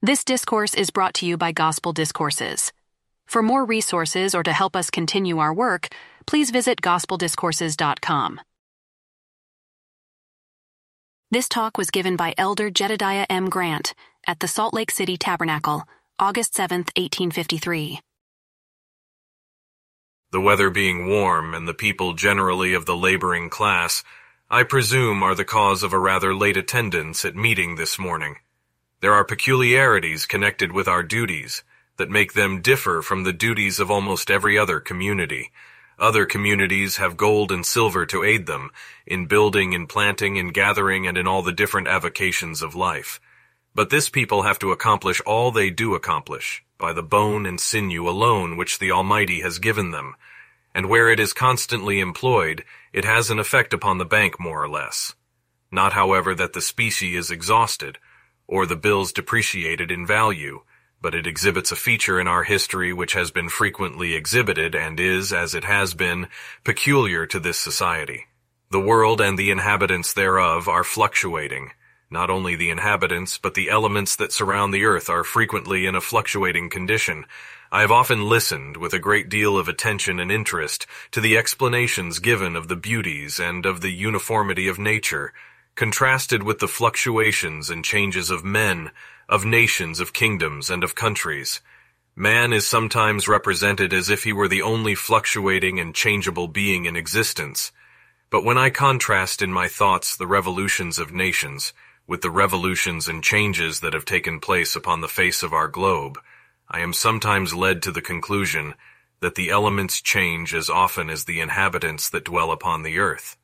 This discourse is brought to you by Gospel Discourses. For more resources or to help us continue our work, please visit gospeldiscourses.com. This talk was given by Elder Jedediah M. Grant at the Salt Lake City Tabernacle, August 7, 1853. The weather being warm and the people generally of the laboring class, I presume are the cause of a rather late attendance at meeting this morning. There are peculiarities connected with our duties that make them differ from the duties of almost every other community. Other communities have gold and silver to aid them in building, in planting, in gathering, and in all the different avocations of life. But this people have to accomplish all they do accomplish by the bone and sinew alone which the Almighty has given them. And where it is constantly employed, it has an effect upon the bank more or less. Not, however, that the specie is exhausted, or the bills depreciated in value, but it exhibits a feature in our history which has been frequently exhibited and is, as it has been, peculiar to this society. The world and the inhabitants thereof are fluctuating. Not only the inhabitants, but the elements that surround the earth are frequently in a fluctuating condition. I have often listened with a great deal of attention and interest to the explanations given of the beauties and of the uniformity of nature, contrasted with the fluctuations and changes of men, of nations, of kingdoms, and of countries. Man is sometimes represented as if he were the only fluctuating and changeable being in existence. But when I contrast in my thoughts the revolutions of nations with the revolutions and changes that have taken place upon the face of our globe, I am sometimes led to the conclusion that the elements change as often as the inhabitants that dwell upon the earth.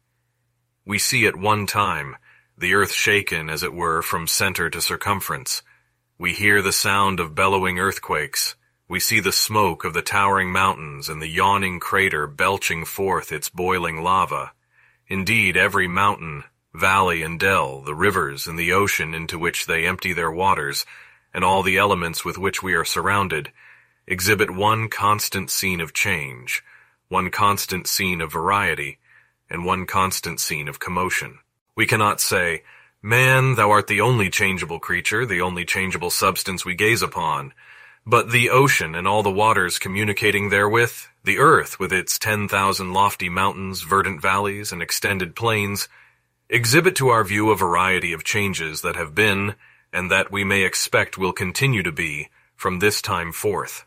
We see at one time the earth shaken, as it were, from center to circumference. We hear the sound of bellowing earthquakes. We see the smoke of the towering mountains and the yawning crater belching forth its boiling lava. Indeed, every mountain, valley, and dell, the rivers and the ocean into which they empty their waters, and all the elements with which we are surrounded, exhibit one constant scene of change, one constant scene of variety, and one constant scene of commotion. We cannot say, Man, thou art the only changeable creature, the only changeable substance we gaze upon. But the ocean and all the waters communicating therewith, the earth with its ten thousand lofty mountains, verdant valleys, and extended plains, exhibit to our view a variety of changes that have been, and that we may expect will continue to be, from this time forth.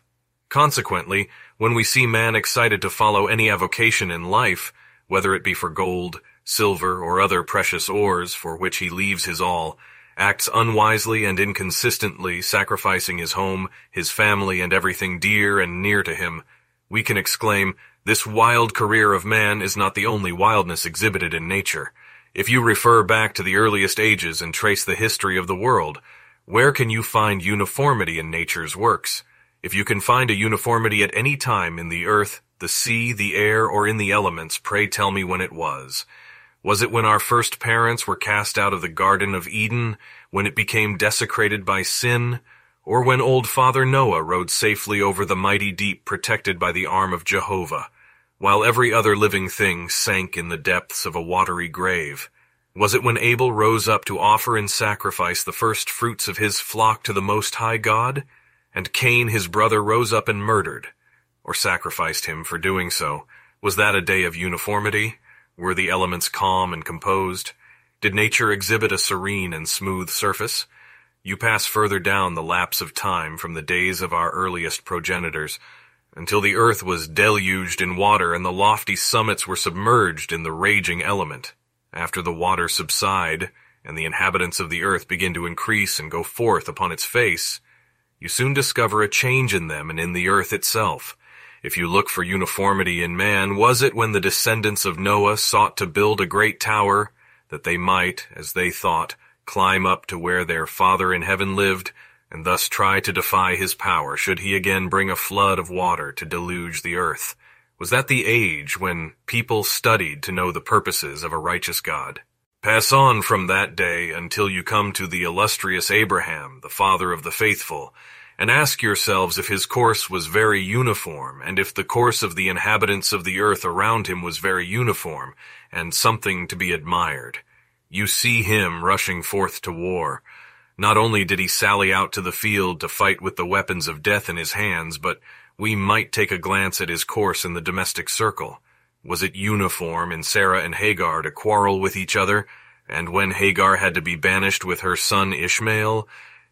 Consequently, when we see man excited to follow any avocation in life, whether it be for gold, silver, or other precious ores for which he leaves his all, acts unwisely and inconsistently, sacrificing his home, his family, and everything dear and near to him, we can exclaim, this wild career of man is not the only wildness exhibited in nature. If you refer back to the earliest ages and trace the history of the world, where can you find uniformity in nature's works? If you can find a uniformity at any time in the earth, the sea, the air, or in the elements, pray tell me when it was. Was it when our first parents were cast out of the Garden of Eden, when it became desecrated by sin, or when old Father Noah rode safely over the mighty deep protected by the arm of Jehovah, while every other living thing sank in the depths of a watery grave? Was it when Abel rose up to offer in sacrifice the first fruits of his flock to the Most High God, and Cain his brother rose up and murdered, or sacrificed him for doing so? Was that a day of uniformity? Were the elements calm and composed? Did nature exhibit a serene and smooth surface? You pass further down the lapse of time from the days of our earliest progenitors, until the earth was deluged in water and the lofty summits were submerged in the raging element. After the water subside, and the inhabitants of the earth begin to increase and go forth upon its face, you soon discover a change in them and in the earth itself. If you look for uniformity in man, was it when the descendants of Noah sought to build a great tower, that they might, as they thought, climb up to where their Father in heaven lived, and thus try to defy his power should he again bring a flood of water to deluge the earth? Was that the age when people studied to know the purposes of a righteous God? Pass on from that day until you come to the illustrious Abraham, the father of the faithful, and ask yourselves if his course was very uniform, and if the course of the inhabitants of the earth around him was very uniform, and something to be admired. You see him rushing forth to war. Not only did he sally out to the field to fight with the weapons of death in his hands, but we might take a glance at his course in the domestic circle. Was it uniform in Sarah and Hagar to quarrel with each other, and when Hagar had to be banished with her son Ishmael,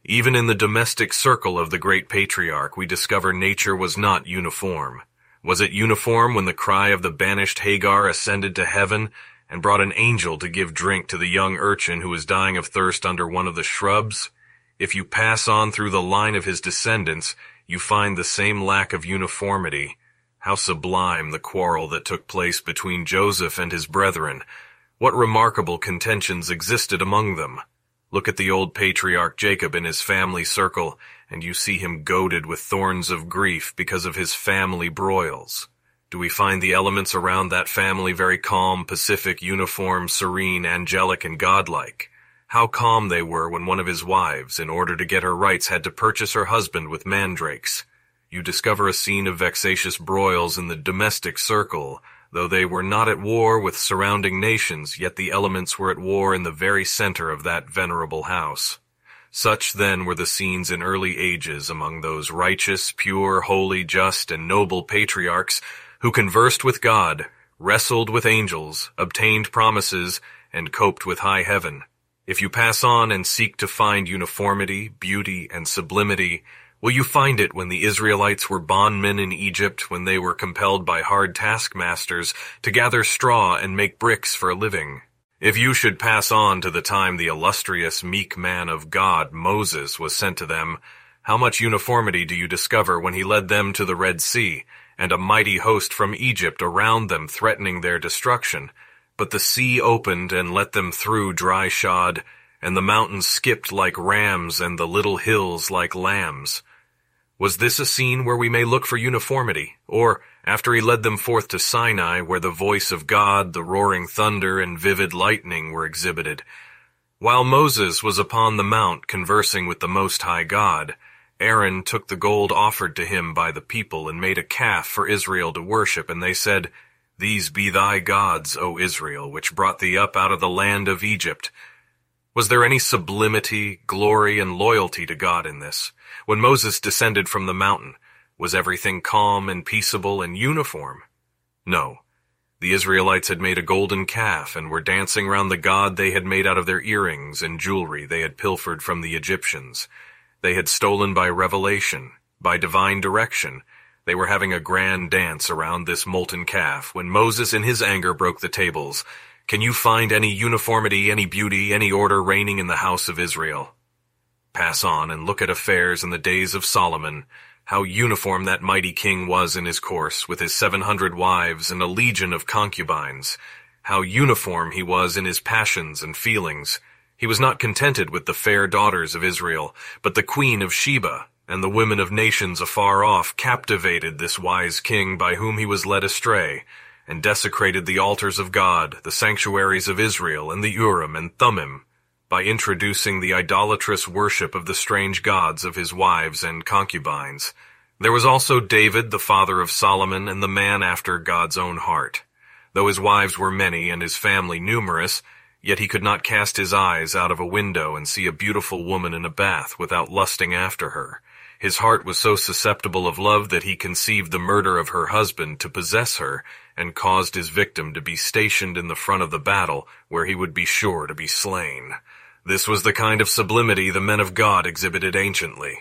even in the domestic circle of the great patriarch, we discover nature was not uniform. Was it uniform when the cry of the banished Hagar ascended to heaven and brought an angel to give drink to the young urchin who was dying of thirst under one of the shrubs? If you pass on through the line of his descendants, you find the same lack of uniformity. How sublime the quarrel that took place between Joseph and his brethren. What remarkable contentions existed among them. Look at the old patriarch Jacob in his family circle, and you see him goaded with thorns of grief because of his family broils. Do we find the elements around that family very calm, pacific, uniform, serene, angelic, and godlike? How calm they were when one of his wives, in order to get her rights, had to purchase her husband with mandrakes. You discover a scene of vexatious broils in the domestic circle, though they were not at war with surrounding nations, yet the elements were at war in the very center of that venerable house. Such then were the scenes in early ages among those righteous, pure, holy, just, and noble patriarchs who conversed with God, wrestled with angels, obtained promises, and coped with high heaven. If you pass on and seek to find uniformity, beauty, and sublimity, will you find it when the Israelites were bondmen in Egypt, when they were compelled by hard taskmasters to gather straw and make bricks for a living? If you should pass on to the time the illustrious meek man of God, Moses, was sent to them, how much uniformity do you discover when he led them to the Red Sea, and a mighty host from Egypt around them threatening their destruction. But the sea opened and let them through dry shod, and the mountains skipped like rams and the little hills like lambs. Was this a scene where we may look for uniformity, or after he led them forth to Sinai where the voice of God, the roaring thunder, and vivid lightning were exhibited? While Moses was upon the mount conversing with the Most High God, Aaron took the gold offered to him by the people and made a calf for Israel to worship, and they said, These be thy gods, O Israel, which brought thee up out of the land of Egypt. Was there any sublimity, glory, and loyalty to God in this? When Moses descended from the mountain, was everything calm and peaceable and uniform? No. The Israelites had made a golden calf and were dancing round the god they had made out of their earrings and jewelry they had pilfered from the Egyptians. They had stolen by revelation, by divine direction. They were having a grand dance around this molten calf when Moses in his anger broke the tables. Can you find any uniformity, any beauty, any order reigning in the house of Israel? Pass on and look at affairs in the days of Solomon, how uniform that mighty king was in his course, with his seven hundred wives and a legion of concubines. How uniform he was in his passions and feelings. He was not contented with the fair daughters of Israel, but the queen of Sheba, and the women of nations afar off captivated this wise king by whom he was led astray, and desecrated the altars of God, the sanctuaries of Israel, and the Urim and Thummim, by introducing the idolatrous worship of the strange gods of his wives and concubines. There was also David, the father of Solomon, and the man after God's own heart. Though his wives were many and his family numerous, Yet he could not cast his eyes out of a window and see a beautiful woman in a bath without lusting after her. His heart was so susceptible of love that he conceived the murder of her husband to possess her and caused his victim to be stationed in the front of the battle where he would be sure to be slain. This was the kind of sublimity the men of God exhibited anciently.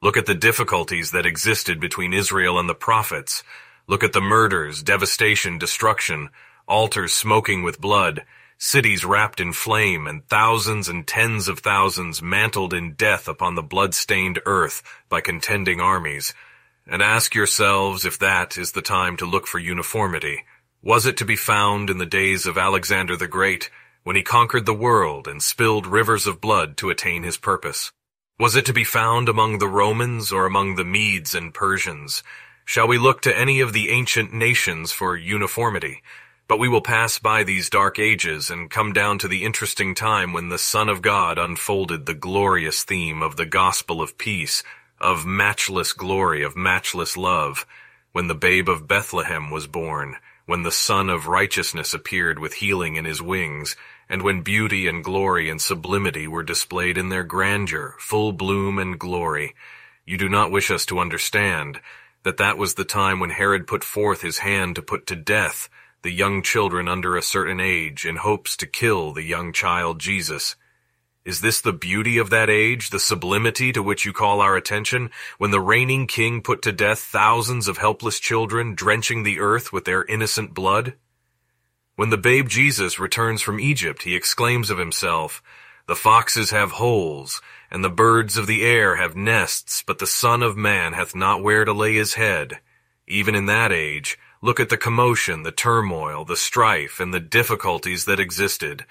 Look at the difficulties that existed between Israel and the prophets. Look at the murders, devastation, destruction, altars smoking with blood, cities wrapped in flame, and thousands and tens of thousands mantled in death upon the blood-stained earth by contending armies. And ask yourselves if that is the time to look for uniformity. Was it to be found in the days of Alexander the Great, when he conquered the world and spilled rivers of blood to attain his purpose? Was it to be found among the Romans or among the Medes and Persians? Shall we look to any of the ancient nations for uniformity? But we will pass by these dark ages and come down to the interesting time when the Son of God unfolded the glorious theme of the gospel of peace, of matchless glory, of matchless love, when the babe of Bethlehem was born, when the Sun of Righteousness appeared with healing in his wings, and when beauty and glory and sublimity were displayed in their grandeur, full bloom and glory. You do not wish us to understand that that was the time when Herod put forth his hand to put to death the young children under a certain age in hopes to kill the young child Jesus. Is this the beauty of that age, the sublimity to which you call our attention, when the reigning king put to death thousands of helpless children, drenching the earth with their innocent blood? When the babe Jesus returns from Egypt, he exclaims of himself, The foxes have holes, and the birds of the air have nests, but the Son of Man hath not where to lay his head. Even in that age, look at the commotion, the turmoil, the strife, and the difficulties that existed.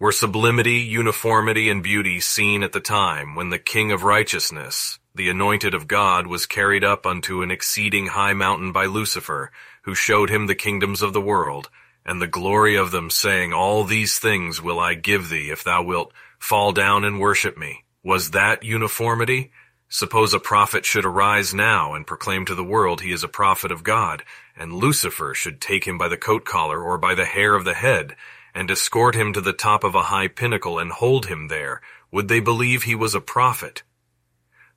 Were sublimity, uniformity, and beauty seen at the time when the King of Righteousness, the anointed of God, was carried up unto an exceeding high mountain by Lucifer, who showed him the kingdoms of the world, and the glory of them, saying, All these things will I give thee, if thou wilt fall down and worship me. Was that uniformity? Suppose a prophet should arise now and proclaim to the world he is a prophet of God, and Lucifer should take him by the coat collar or by the hair of the head, and escort him to the top of a high pinnacle and hold him there, would they believe he was a prophet?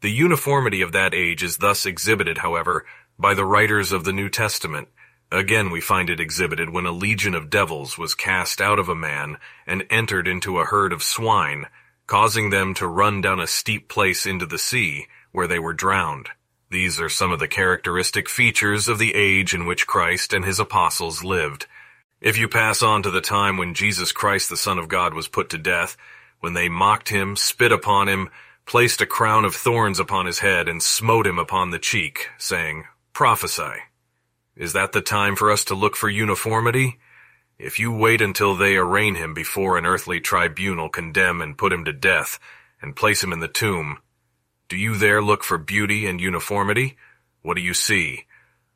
The uniformity of that age is thus exhibited, however, by the writers of the New Testament. Again we find it exhibited when a legion of devils was cast out of a man and entered into a herd of swine, causing them to run down a steep place into the sea, where they were drowned. These are some of the characteristic features of the age in which Christ and his apostles lived. If you pass on to the time when Jesus Christ the Son of God was put to death, when they mocked him, spit upon him, placed a crown of thorns upon his head, and smote him upon the cheek, saying, Prophesy. Is that the time for us to look for uniformity? If you wait until they arraign him before an earthly tribunal, condemn and put him to death, and place him in the tomb, do you there look for beauty and uniformity? What do you see?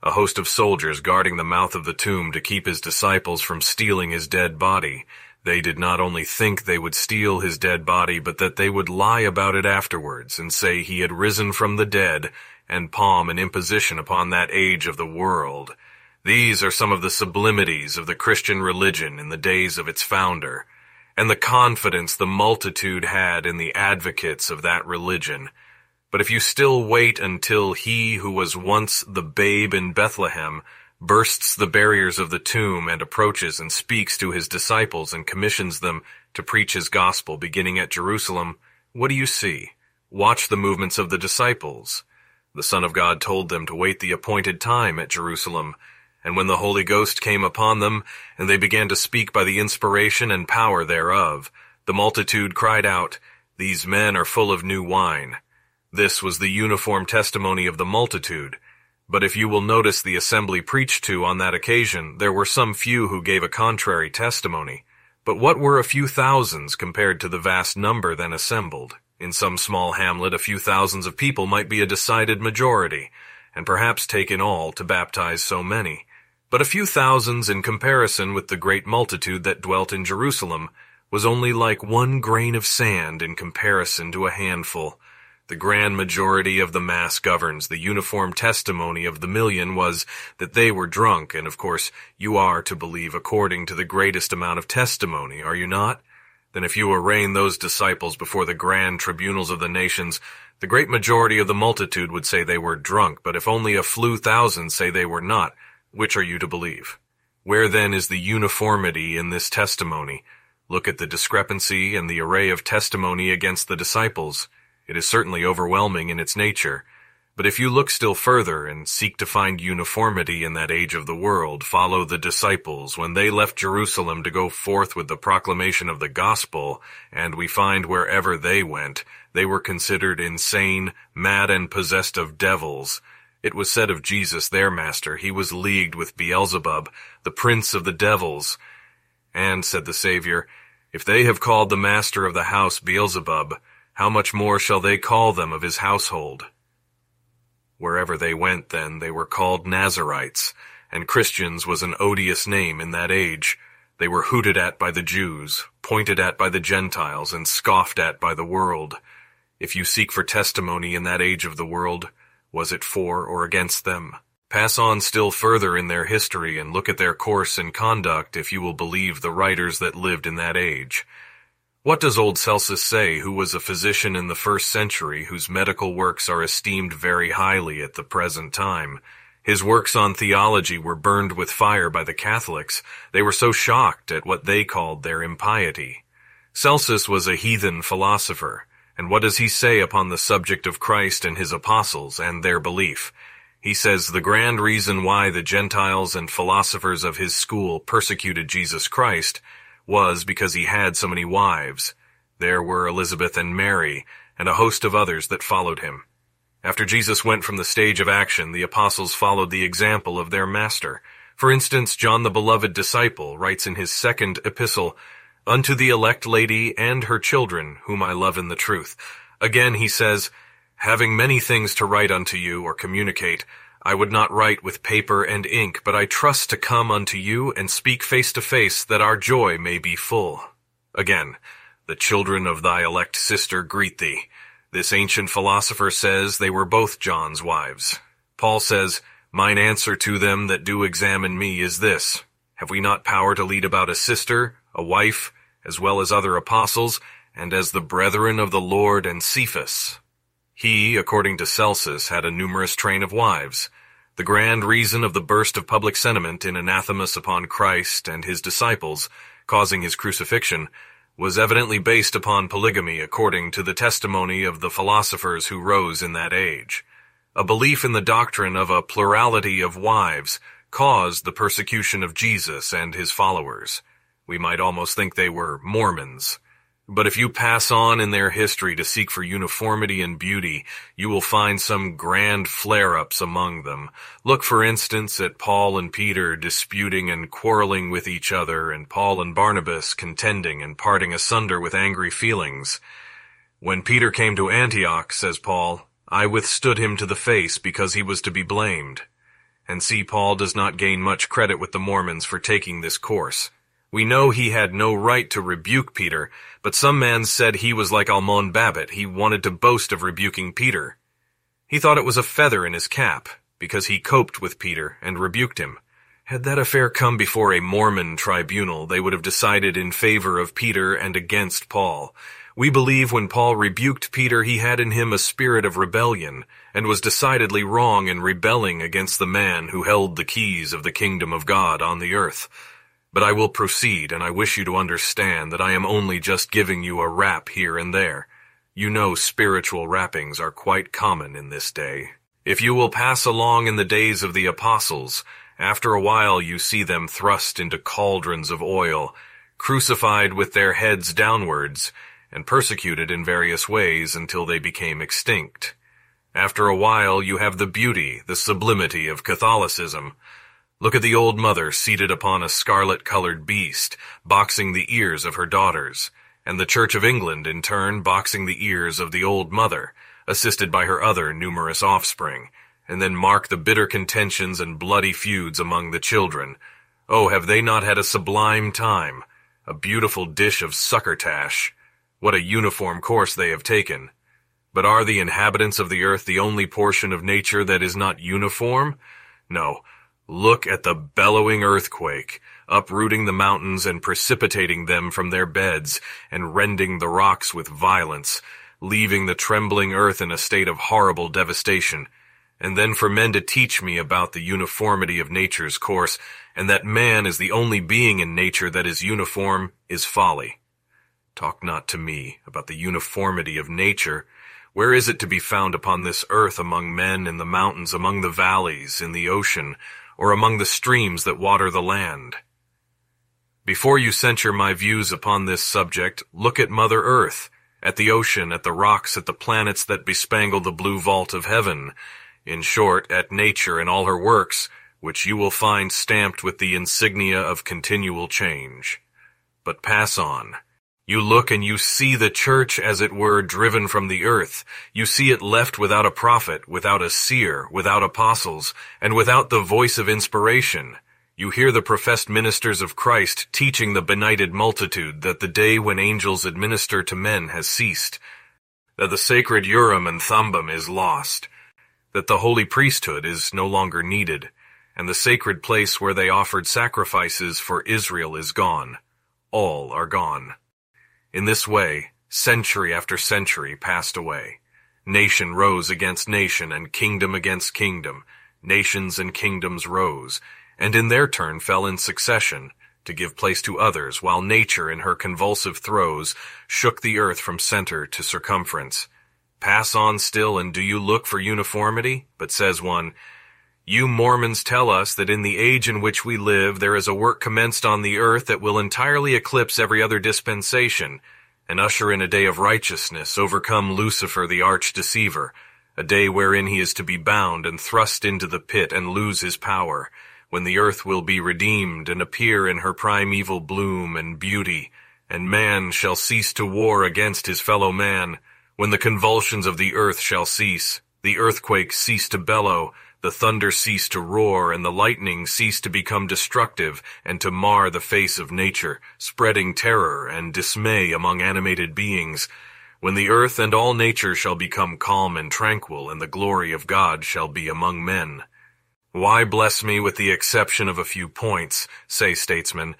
A host of soldiers guarding the mouth of the tomb to keep his disciples from stealing his dead body. They did not only think they would steal his dead body, but that they would lie about it afterwards and say he had risen from the dead and palm an imposition upon that age of the world. These are some of the sublimities of the Christian religion in the days of its founder, and the confidence the multitude had in the advocates of that religion. But if you still wait until he who was once the babe in Bethlehem bursts the barriers of the tomb and approaches and speaks to his disciples and commissions them to preach his gospel beginning at Jerusalem, what do you see? Watch the movements of the disciples. The Son of God told them to wait the appointed time at Jerusalem, and when the Holy Ghost came upon them, and they began to speak by the inspiration and power thereof, the multitude cried out, These men are full of new wine. This was the uniform testimony of the multitude. But if you will notice the assembly preached to on that occasion, there were some few who gave a contrary testimony. But what were a few thousands compared to the vast number then assembled? In some small hamlet, a few thousands of people might be a decided majority, and perhaps take in all to baptize so many. But a few thousands in comparison with the great multitude that dwelt in Jerusalem was only like one grain of sand in comparison to a handful. The grand majority of the mass governs. The uniform testimony of the million was that they were drunk, and of course you are to believe according to the greatest amount of testimony, are you not? Then if you arraign those disciples before the grand tribunals of the nations, the great majority of the multitude would say they were drunk, but if only a few thousand say they were not, which are you to believe? Where then is the uniformity in this testimony? Look at the discrepancy and the array of testimony against the disciples. It is certainly overwhelming in its nature. But if you look still further and seek to find uniformity in that age of the world, follow the disciples when they left Jerusalem to go forth with the proclamation of the gospel, and we find wherever they went, they were considered insane, mad, and possessed of devils, it was said of Jesus, their master, he was leagued with Beelzebub, the prince of the devils. And, said the Savior, if they have called the master of the house Beelzebub, how much more shall they call them of his household? Wherever they went then, they were called Nazarites, and Christians was an odious name in that age. They were hooted at by the Jews, pointed at by the Gentiles, and scoffed at by the world. If you seek for testimony in that age of the world, was it for or against them? Pass on still further in their history and look at their course and conduct if you will believe the writers that lived in that age. What does old Celsus say, who was a physician in the first century, whose medical works are esteemed very highly at the present time? His works on theology were burned with fire by the Catholics. They were so shocked at what they called their impiety. Celsus was a heathen philosopher, and what does he say upon the subject of Christ and his apostles and their belief? He says the grand reason why the Gentiles and philosophers of his school persecuted Jesus Christ was because he had so many wives. There were Elizabeth and Mary, and a host of others that followed him. After Jesus went from the stage of action, the apostles followed the example of their master. For instance, John the beloved disciple writes in his second epistle, Unto the elect lady and her children, whom I love in the truth. Again he says, Having many things to write unto you or communicate, I would not write with paper and ink, but I trust to come unto you and speak face to face, that our joy may be full. Again, the children of thy elect sister greet thee. This ancient philosopher says they were both John's wives. Paul says, Mine answer to them that do examine me is this. Have we not power to lead about a sister, a wife, as well as other apostles, and as the brethren of the Lord and Cephas? He, according to Celsus, had a numerous train of wives. The grand reason of the burst of public sentiment in anathemas upon Christ and his disciples, causing his crucifixion, was evidently based upon polygamy according to the testimony of the philosophers who rose in that age. A belief in the doctrine of a plurality of wives caused the persecution of Jesus and his followers. We might almost think they were Mormons. But if you pass on in their history to seek for uniformity and beauty, you will find some grand flare-ups among them. Look, for instance, at Paul and Peter disputing and quarreling with each other, and Paul and Barnabas contending and parting asunder with angry feelings. When Peter came to Antioch, says Paul, I withstood him to the face because he was to be blamed. And see, Paul does not gain much credit with the Mormons for taking this course. We know he had no right to rebuke Peter, but some man said he was like Almon Babbitt. He wanted to boast of rebuking Peter. He thought it was a feather in his cap, because he coped with Peter and rebuked him. Had that affair come before a Mormon tribunal, they would have decided in favor of Peter and against Paul. We believe when Paul rebuked Peter, he had in him a spirit of rebellion, and was decidedly wrong in rebelling against the man who held the keys of the kingdom of God on the earth. But I will proceed, and I wish you to understand that I am only just giving you a rap here and there. You know spiritual rappings are quite common in this day. If you will pass along in the days of the apostles, after a while you see them thrust into cauldrons of oil, crucified with their heads downwards, and persecuted in various ways until they became extinct. After a while you have the beauty, the sublimity of Catholicism, Look at the old mother seated upon a scarlet-colored beast, boxing the ears of her daughters, and the Church of England, in turn, boxing the ears of the old mother, assisted by her other numerous offspring, and then mark the bitter contentions and bloody feuds among the children. Oh, have they not had a sublime time? A beautiful dish of succotash. What a uniform course they have taken. But are the inhabitants of the earth the only portion of nature that is not uniform? No, Look at the bellowing earthquake, uprooting the mountains and precipitating them from their beds, and rending the rocks with violence, leaving the trembling earth in a state of horrible devastation. And then for men to teach me about the uniformity of nature's course, and that man is the only being in nature that is uniform, is folly. Talk not to me about the uniformity of nature. Where is it to be found upon this earth among men in the mountains, among the valleys, in the ocean, or among the streams that water the land. Before you censure my views upon this subject, look at Mother Earth, at the ocean, at the rocks, at the planets that bespangle the blue vault of heaven, in short, at nature and all her works, which you will find stamped with the insignia of continual change. But pass on. You look and you see the church, as it were, driven from the earth. You see it left without a prophet, without a seer, without apostles, and without the voice of inspiration. You hear the professed ministers of Christ teaching the benighted multitude that the day when angels administer to men has ceased, that the sacred Urim and Thummim is lost, that the holy priesthood is no longer needed, and the sacred place where they offered sacrifices for Israel is gone. All are gone. In this way, century after century passed away. Nation rose against nation and kingdom against kingdom. Nations and kingdoms rose, and in their turn fell in succession, to give place to others, while nature in her convulsive throes shook the earth from center to circumference. Pass on still and do you look for uniformity? But says one, you Mormons tell us that in the age in which we live there is a work commenced on the earth that will entirely eclipse every other dispensation, and usher in a day of righteousness, overcome Lucifer the arch deceiver, a day wherein he is to be bound and thrust into the pit and lose his power, when the earth will be redeemed and appear in her primeval bloom and beauty, and man shall cease to war against his fellow man, when the convulsions of the earth shall cease, the earthquake cease to bellow, the thunder cease to roar, and the lightning cease to become destructive and to mar the face of nature, spreading terror and dismay among animated beings, when the earth and all nature shall become calm and tranquil, and the glory of God shall be among men. Why bless me with the exception of a few points, say statesmen.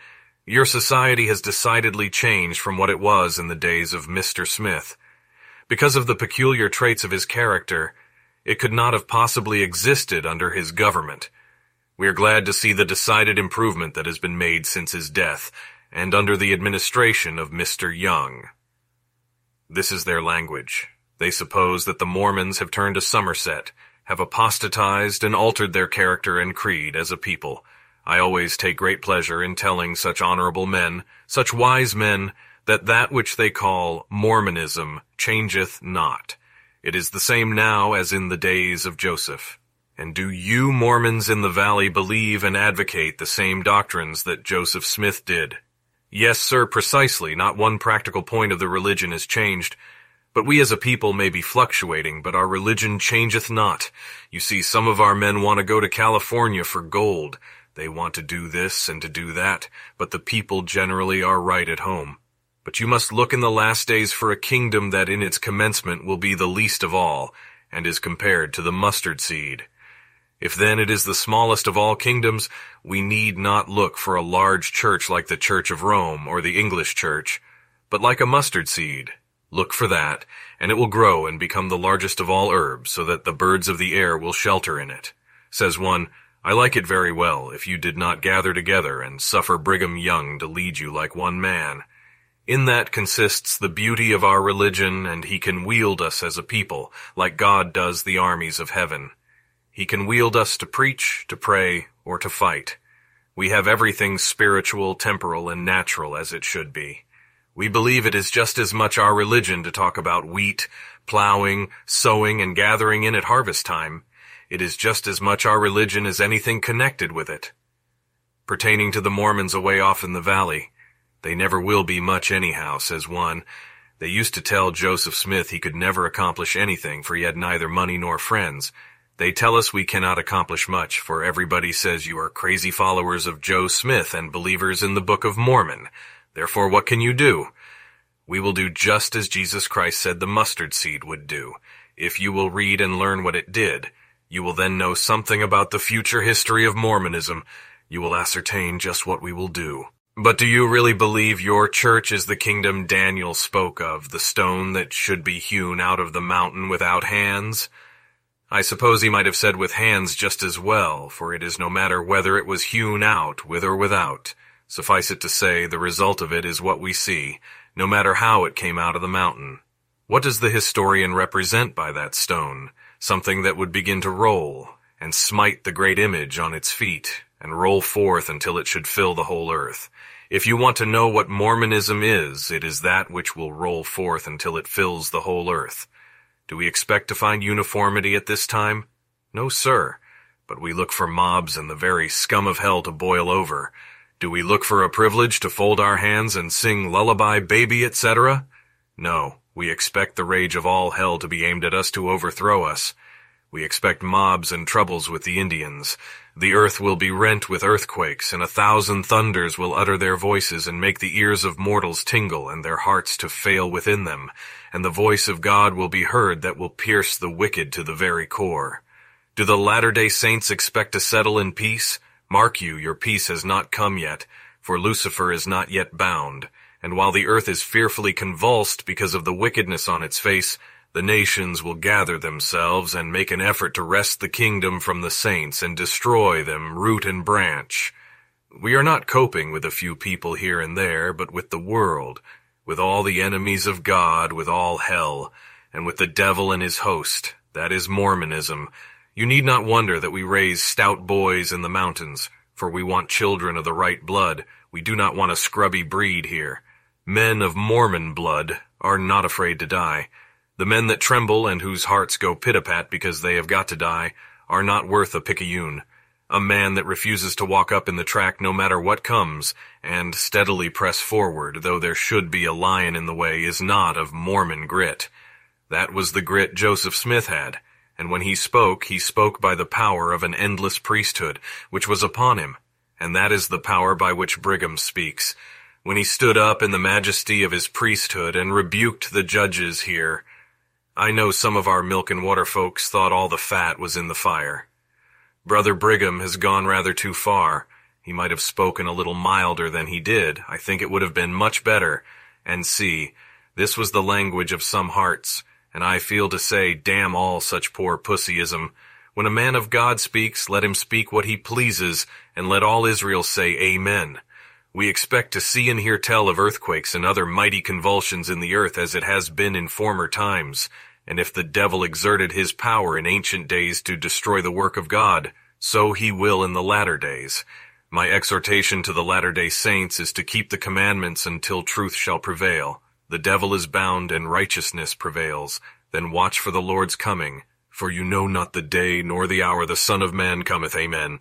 Your society has decidedly changed from what it was in the days of Mr. Smith. Because of the peculiar traits of his character, it could not have possibly existed under his government. We are glad to see the decided improvement that has been made since his death, and under the administration of Mr. Young. This is their language. They suppose that the Mormons have turned to Somerset, have apostatized and altered their character and creed as a people. I always take great pleasure in telling such honorable men, such wise men, that that which they call Mormonism changeth not it is the same now as in the days of Joseph. And do you Mormons in the valley believe and advocate the same doctrines that Joseph Smith did? Yes, sir, precisely. Not one practical point of the religion has changed. But we as a people may be fluctuating, but our religion changeth not. You see, some of our men want to go to California for gold. They want to do this and to do that, but the people generally are right at home. But you must look in the last days for a kingdom that in its commencement will be the least of all, and is compared to the mustard seed. If then it is the smallest of all kingdoms, we need not look for a large church like the Church of Rome or the English Church, but like a mustard seed. Look for that, and it will grow and become the largest of all herbs, so that the birds of the air will shelter in it. Says one, I like it very well if you did not gather together and suffer Brigham Young to lead you like one man. In that consists the beauty of our religion, and he can wield us as a people, like God does the armies of heaven. He can wield us to preach, to pray, or to fight. We have everything spiritual, temporal, and natural as it should be. We believe it is just as much our religion to talk about wheat, plowing, sowing, and gathering in at harvest time. It is just as much our religion as anything connected with it. Pertaining to the Mormons away off in the valley, they never will be much anyhow, says one. They used to tell Joseph Smith he could never accomplish anything for he had neither money nor friends. They tell us we cannot accomplish much, for everybody says you are crazy followers of Joe Smith and believers in the Book of Mormon. Therefore what can you do? We will do just as Jesus Christ said the mustard seed would do. If you will read and learn what it did, you will then know something about the future history of Mormonism. You will ascertain just what we will do. But do you really believe your church is the kingdom Daniel spoke of, the stone that should be hewn out of the mountain without hands? I suppose he might have said with hands just as well, for it is no matter whether it was hewn out, with or without. Suffice it to say, the result of it is what we see, no matter how it came out of the mountain. What does the historian represent by that stone? Something that would begin to roll, and smite the great image on its feet, and roll forth until it should fill the whole earth. If you want to know what Mormonism is, it is that which will roll forth until it fills the whole earth. Do we expect to find uniformity at this time? No, sir. But we look for mobs and the very scum of hell to boil over. Do we look for a privilege to fold our hands and sing lullaby baby, etc.? No, we expect the rage of all hell to be aimed at us to overthrow us. We expect mobs and troubles with the Indians. The earth will be rent with earthquakes, and a thousand thunders will utter their voices and make the ears of mortals tingle and their hearts to fail within them, and the voice of God will be heard that will pierce the wicked to the very core. Do the Latter-day Saints expect to settle in peace? Mark you, your peace has not come yet, for Lucifer is not yet bound. And while the earth is fearfully convulsed because of the wickedness on its face, the nations will gather themselves and make an effort to wrest the kingdom from the saints and destroy them root and branch. We are not coping with a few people here and there, but with the world, with all the enemies of God, with all hell, and with the devil and his host. That is Mormonism. You need not wonder that we raise stout boys in the mountains, for we want children of the right blood. We do not want a scrubby breed here. Men of Mormon blood are not afraid to die. The men that tremble and whose hearts go pit-a-pat because they have got to die are not worth a picayune. A man that refuses to walk up in the track no matter what comes and steadily press forward though there should be a lion in the way is not of Mormon grit. That was the grit Joseph Smith had, and when he spoke, he spoke by the power of an endless priesthood which was upon him, and that is the power by which Brigham speaks. When he stood up in the majesty of his priesthood and rebuked the judges here, I know some of our milk and water folks thought all the fat was in the fire. Brother Brigham has gone rather too far. He might have spoken a little milder than he did. I think it would have been much better. And see, this was the language of some hearts, and I feel to say, damn all such poor pussyism. When a man of God speaks, let him speak what he pleases, and let all Israel say Amen. We expect to see and hear tell of earthquakes and other mighty convulsions in the earth as it has been in former times. And if the devil exerted his power in ancient days to destroy the work of God, so he will in the latter days. My exhortation to the latter day saints is to keep the commandments until truth shall prevail. The devil is bound and righteousness prevails. Then watch for the Lord's coming. For you know not the day nor the hour the Son of Man cometh. Amen.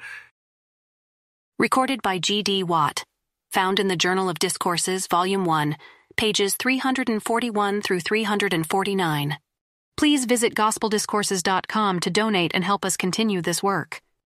Recorded by G.D. Watt found in the Journal of Discourses, Volume 1, pages 341 through 349. Please visit gospeldiscourses.com to donate and help us continue this work.